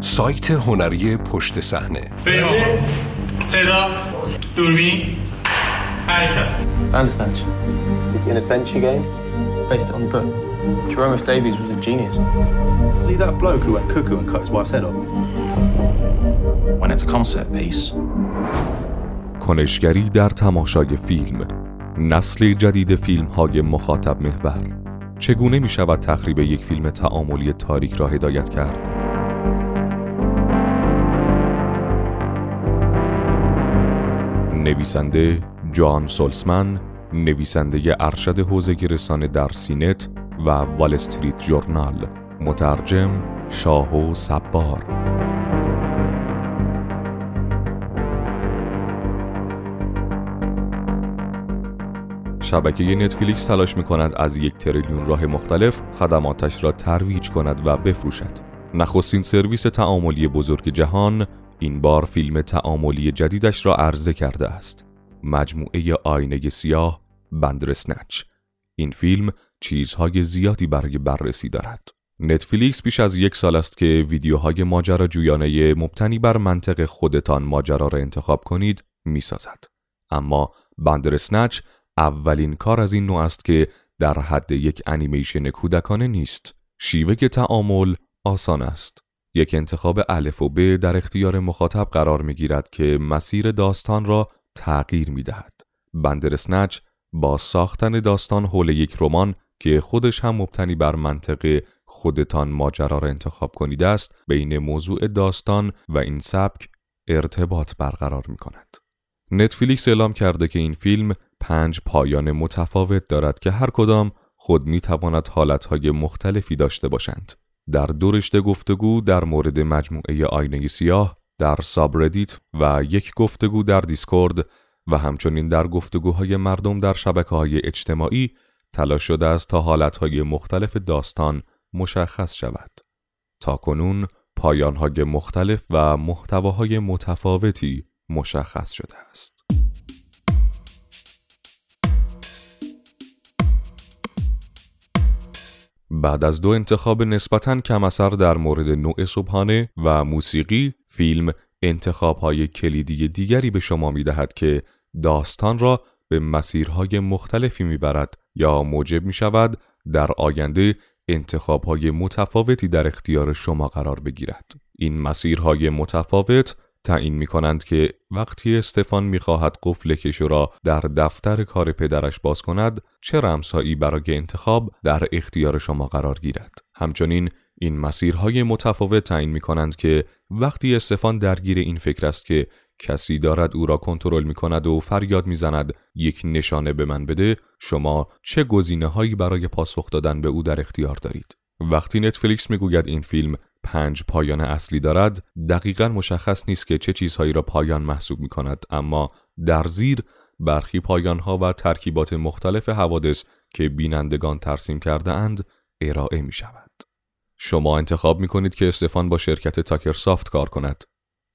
سایت هنری پشت صحنه صدا دوربین حرکت Bandersnatch. It's an adventure game based on the book. Jerome F. Davies was a genius. See that bloke who went cuckoo and cut his wife's head off? When it's a concept piece, کنشگری در تماشای فیلم نسل جدید فیلم های مخاطب محور چگونه می شود تخریب یک فیلم تعاملی تاریک را هدایت کرد؟ نویسنده جان سولسمن نویسنده ارشد حوزه رسانه در سینت و وال استریت جورنال مترجم شاه و صبار شبکه نتفلیکس تلاش می کند از یک تریلیون راه مختلف خدماتش را ترویج کند و بفروشد. نخستین سرویس تعاملی بزرگ جهان این بار فیلم تعاملی جدیدش را عرضه کرده است. مجموعه آینه سیاه بندرسنچ. این فیلم چیزهای زیادی برای بررسی دارد. نتفلیکس بیش از یک سال است که ویدیوهای ماجراجویانه مبتنی بر منطق خودتان ماجرا را انتخاب کنید می‌سازد. اما بندرسنچ اولین کار از این نوع است که در حد یک انیمیشن کودکانه نیست. شیوه تعامل آسان است. یک انتخاب الف و ب در اختیار مخاطب قرار می گیرد که مسیر داستان را تغییر می دهد. بندرسنچ با ساختن داستان حول یک رمان که خودش هم مبتنی بر منطق خودتان ماجرا را انتخاب کنید است بین موضوع داستان و این سبک ارتباط برقرار می کند. نتفلیکس اعلام کرده که این فیلم پنج پایان متفاوت دارد که هر کدام خود می تواند حالتهای مختلفی داشته باشند. در دو رشته گفتگو در مورد مجموعه آینه سیاه در subreddit و یک گفتگو در دیسکورد و همچنین در گفتگوهای مردم در شبکه های اجتماعی تلاش شده است تا حالتهای مختلف داستان مشخص شود. تا کنون پایانهای مختلف و محتواهای متفاوتی مشخص شده است. بعد از دو انتخاب نسبتاً کم اثر در مورد نوع صبحانه و موسیقی، فیلم انتخابهای کلیدی دیگری به شما می دهد که داستان را به مسیرهای مختلفی می برد یا موجب می شود در آینده انتخابهای متفاوتی در اختیار شما قرار بگیرد. این مسیرهای متفاوت تعیین می کنند که وقتی استفان می خواهد قفل کشو را در دفتر کار پدرش باز کند چه رمزهایی برای انتخاب در اختیار شما قرار گیرد. همچنین این مسیرهای متفاوت تعیین می کنند که وقتی استفان درگیر این فکر است که کسی دارد او را کنترل می کند و فریاد می زند یک نشانه به من بده شما چه گزینه هایی برای پاسخ دادن به او در اختیار دارید وقتی نتفلیکس می‌گوید این فیلم پنج پایان اصلی دارد دقیقا مشخص نیست که چه چیزهایی را پایان محسوب می کند اما در زیر برخی پایانها و ترکیبات مختلف حوادث که بینندگان ترسیم کرده اند ارائه می شود. شما انتخاب می کنید که استفان با شرکت تاکر سافت کار کند.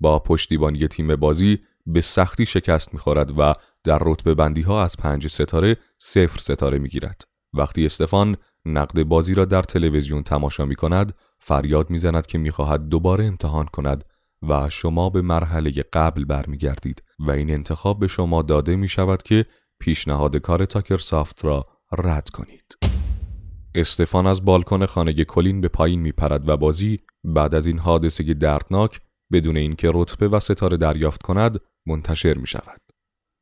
با پشتیبانی تیم بازی به سختی شکست می خورد و در رتبه بندی ها از پنج ستاره صفر ستاره می گیرد. وقتی استفان نقد بازی را در تلویزیون تماشا می کند فریاد می زند که می خواهد دوباره امتحان کند و شما به مرحله قبل برمیگردید و این انتخاب به شما داده می شود که پیشنهاد کار تاکر سافت را رد کنید. استفان از بالکن خانه کلین به پایین می پرد و بازی بعد از این حادثه دردناک بدون اینکه رتبه و ستاره دریافت کند منتشر می شود.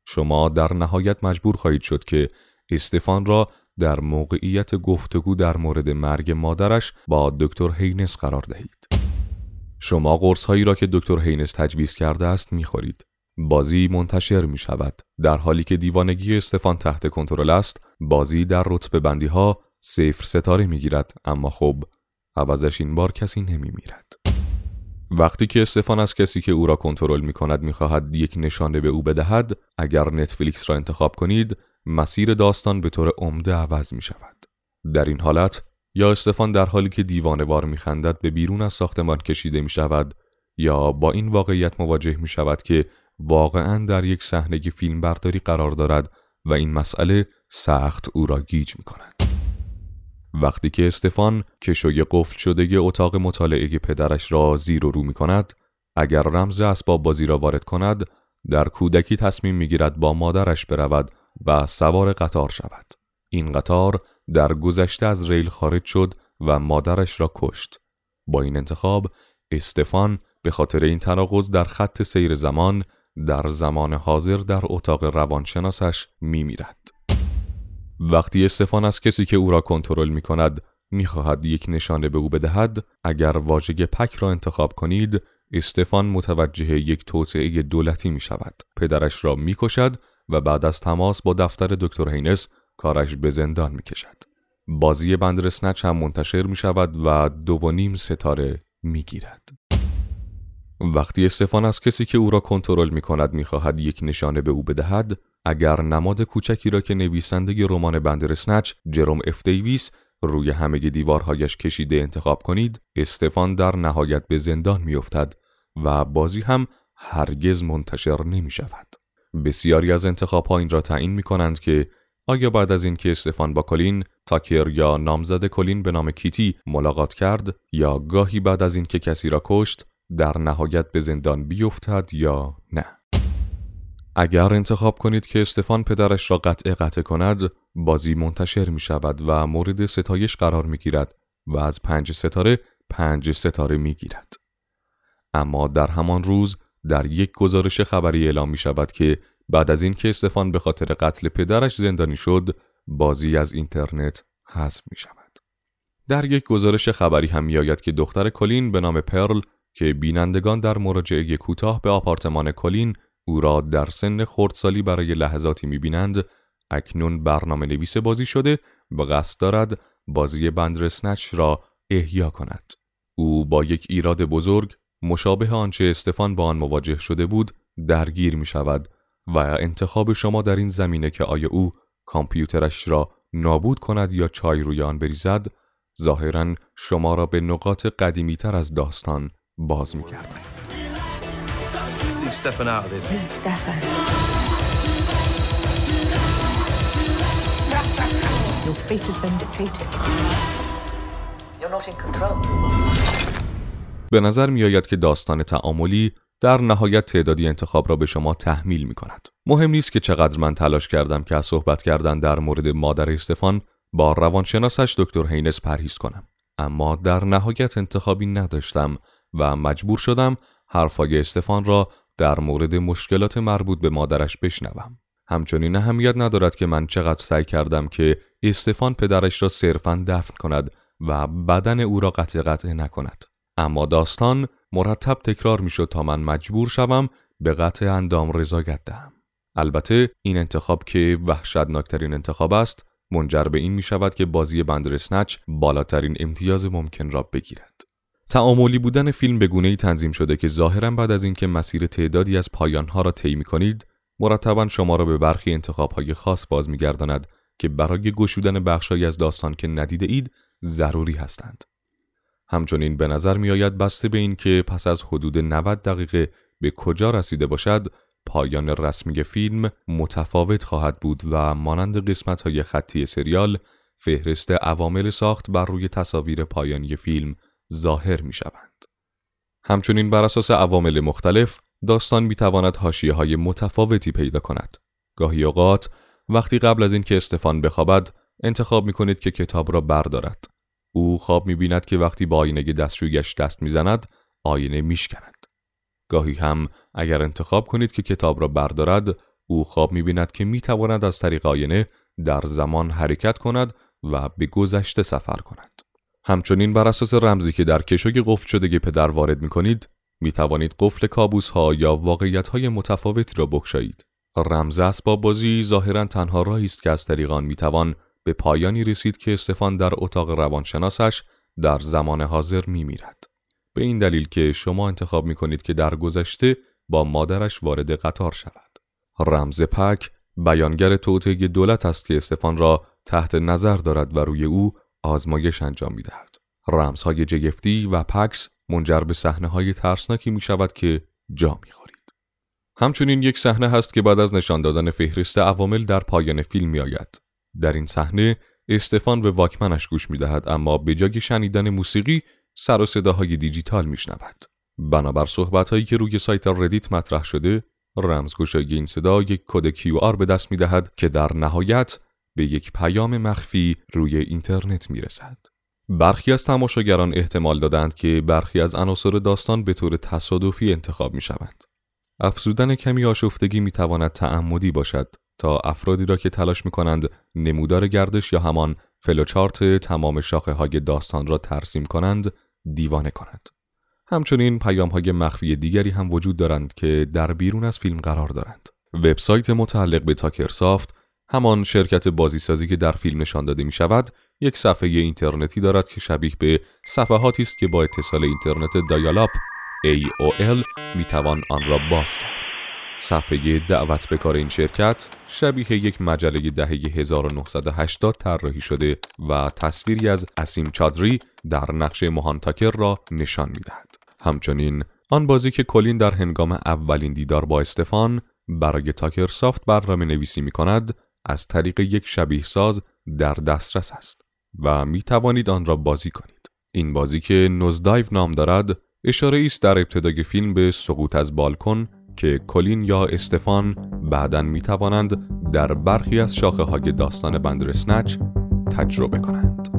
شما در نهایت مجبور خواهید شد که استفان را در موقعیت گفتگو در مورد مرگ مادرش با دکتر هینس قرار دهید. شما قرص هایی را که دکتر هینس تجویز کرده است می‌خورید. بازی منتشر می شود. در حالی که دیوانگی استفان تحت کنترل است، بازی در رتبه بندی ها صفر ستاره می گیرد. اما خب عوضش این بار کسی نمی میرد. وقتی که استفان از کسی که او را کنترل می کند می خواهد یک نشانه به او بدهد اگر نتفلیکس را انتخاب کنید مسیر داستان به طور عمده عوض می شود. در این حالت یا استفان در حالی که دیوانوار می خندد به بیرون از ساختمان کشیده می شود یا با این واقعیت مواجه می شود که واقعا در یک صحنه فیلم برداری قرار دارد و این مسئله سخت او را گیج می کند. وقتی که استفان کشوی قفل شده اتاق مطالعه پدرش را زیر و رو می کند اگر رمز اسباب بازی را وارد کند در کودکی تصمیم می‌گیرد با مادرش برود و سوار قطار شود. این قطار در گذشته از ریل خارج شد و مادرش را کشت. با این انتخاب استفان به خاطر این تناقض در خط سیر زمان در زمان حاضر در اتاق روانشناسش میمیرد. وقتی استفان از کسی که او را کنترل می کند می یک نشانه به او بدهد اگر واژه پک را انتخاب کنید استفان متوجه یک توطعه دولتی می شود پدرش را می کشد و بعد از تماس با دفتر دکتر هینس کارش به زندان می کشد بازی بندرسنچ هم منتشر می شود و دو و نیم ستاره می گیرد. وقتی استفان از کسی که او را کنترل می کند می خواهد یک نشانه به او بدهد اگر نماد کوچکی را که نویسنده رمان بندرسنچ جروم اف دیویس روی همه دیوارهایش کشیده انتخاب کنید استفان در نهایت به زندان میافتد و بازی هم هرگز منتشر نمی شود. بسیاری از انتخاب این را تعیین می کنند که آیا بعد از اینکه استفان با کلین تاکر یا نامزد کلین به نام کیتی ملاقات کرد یا گاهی بعد از اینکه کسی را کشت در نهایت به زندان بیفتد یا نه اگر انتخاب کنید که استفان پدرش را قطع قطع کند بازی منتشر می شود و مورد ستایش قرار می گیرد و از پنج ستاره پنج ستاره می گیرد. اما در همان روز در یک گزارش خبری اعلام می شود که بعد از اینکه استفان به خاطر قتل پدرش زندانی شد بازی از اینترنت حذف می شود. در یک گزارش خبری هم می آید که دختر کلین به نام پرل که بینندگان در مراجعه کوتاه به آپارتمان کلین او را در سن خردسالی برای لحظاتی می‌بینند اکنون برنامه نویس بازی شده و قصد دارد بازی بندرسنچ را احیا کند او با یک ایراد بزرگ مشابه آنچه استفان با آن مواجه شده بود درگیر می شود و انتخاب شما در این زمینه که آیا او کامپیوترش را نابود کند یا چای روی آن بریزد ظاهرا شما را به نقاط قدیمی تر از داستان باز میگردد Stefan out of this. Stefan. Your fate has been dictated. You're not in control. به نظر می آید که داستان تعاملی در نهایت تعدادی انتخاب را به شما تحمیل می کند. مهم نیست که چقدر من تلاش کردم که از صحبت کردن در مورد مادر استفان با روانشناسش دکتر هینس پرهیز کنم. اما در نهایت انتخابی نداشتم و مجبور شدم حرفای استفان را در مورد مشکلات مربوط به مادرش بشنوم. همچنین اهمیت ندارد که من چقدر سعی کردم که استفان پدرش را صرفا دفن کند و بدن او را قطع قطع نکند. اما داستان مرتب تکرار می‌شد تا من مجبور شوم به قطع اندام رضایت دهم. البته این انتخاب که وحشتناکترین انتخاب است منجر به این می شود که بازی بندرسنچ بالاترین امتیاز ممکن را بگیرد. تعاملی بودن فیلم به گونه ای تنظیم شده که ظاهرا بعد از اینکه مسیر تعدادی از پایانها را طی کنید مرتبا شما را به برخی انتخابهای خاص باز میگرداند که برای گشودن بخشهایی از داستان که ندیده اید ضروری هستند. همچنین به نظر می آید بسته به این که پس از حدود 90 دقیقه به کجا رسیده باشد پایان رسمی فیلم متفاوت خواهد بود و مانند قسمت های خطی سریال فهرست عوامل ساخت بر روی تصاویر پایانی فیلم ظاهر می شوند. همچنین بر اساس عوامل مختلف داستان می تواند حاشیه های متفاوتی پیدا کند. گاهی اوقات وقتی قبل از اینکه استفان بخوابد انتخاب می کنید که کتاب را بردارد. او خواب می بیند که وقتی با آینه دستشویش دست می‌زند آینه میشکند. گاهی هم اگر انتخاب کنید که کتاب را بردارد او خواب می بیند که می تواند از طریق آینه در زمان حرکت کند و به گذشته سفر کند. همچنین بر اساس رمزی که در کشوی قفل شده پدر وارد می کنید می توانید قفل کابوس ها یا واقعیت های متفاوتی را بکشایید. رمز اسباب بازی ظاهرا تنها راهی است که از طریق آن می توان به پایانی رسید که استفان در اتاق روانشناسش در زمان حاضر می میرد. به این دلیل که شما انتخاب می کنید که در گذشته با مادرش وارد قطار شود. رمز پک بیانگر توطعه دولت است که استفان را تحت نظر دارد و روی او آزمایش انجام می دهد. رمزهای جگفتی و پکس منجر به صحنه های ترسناکی می شود که جا می خورید. همچنین یک صحنه هست که بعد از نشان دادن فهرست عوامل در پایان فیلم می آید. در این صحنه استفان به واکمنش گوش می دهد اما به جای شنیدن موسیقی سر و صداهای دیجیتال می شنود. بنابر صحبت هایی که روی سایت ردیت مطرح شده رمزگشایی این صدا یک کد QR به دست می دهد که در نهایت به یک پیام مخفی روی اینترنت می رسد. برخی از تماشاگران احتمال دادند که برخی از عناصر داستان به طور تصادفی انتخاب می شوند. افزودن کمی آشفتگی می تواند تعمدی باشد تا افرادی را که تلاش می کنند نمودار گردش یا همان فلوچارت تمام شاخه های داستان را ترسیم کنند دیوانه کند. همچنین پیام های مخفی دیگری هم وجود دارند که در بیرون از فیلم قرار دارند. وبسایت متعلق به تاکرسافت همان شرکت بازیسازی که در فیلم نشان داده می شود یک صفحه اینترنتی دارد که شبیه به صفحاتی است که با اتصال اینترنت دایالاپ AOL می توان آن را باز کرد. صفحه دعوت به کار این شرکت شبیه یک مجله دهه 1980 طراحی شده و تصویری از اسیم چادری در نقش مهانتاکر را نشان می دهد. همچنین آن بازی که کلین در هنگام اولین دیدار با استفان برای تاکر سافت برنامه نویسی می کند از طریق یک شبیه ساز در دسترس است و می توانید آن را بازی کنید. این بازی که نوزدایو نام دارد اشاره است در ابتدای فیلم به سقوط از بالکن که کلین یا استفان بعدا می توانند در برخی از شاخه های داستان بندر سنچ تجربه کنند.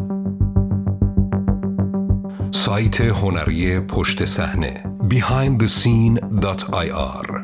سایت هنری پشت صحنه behindthescene.ir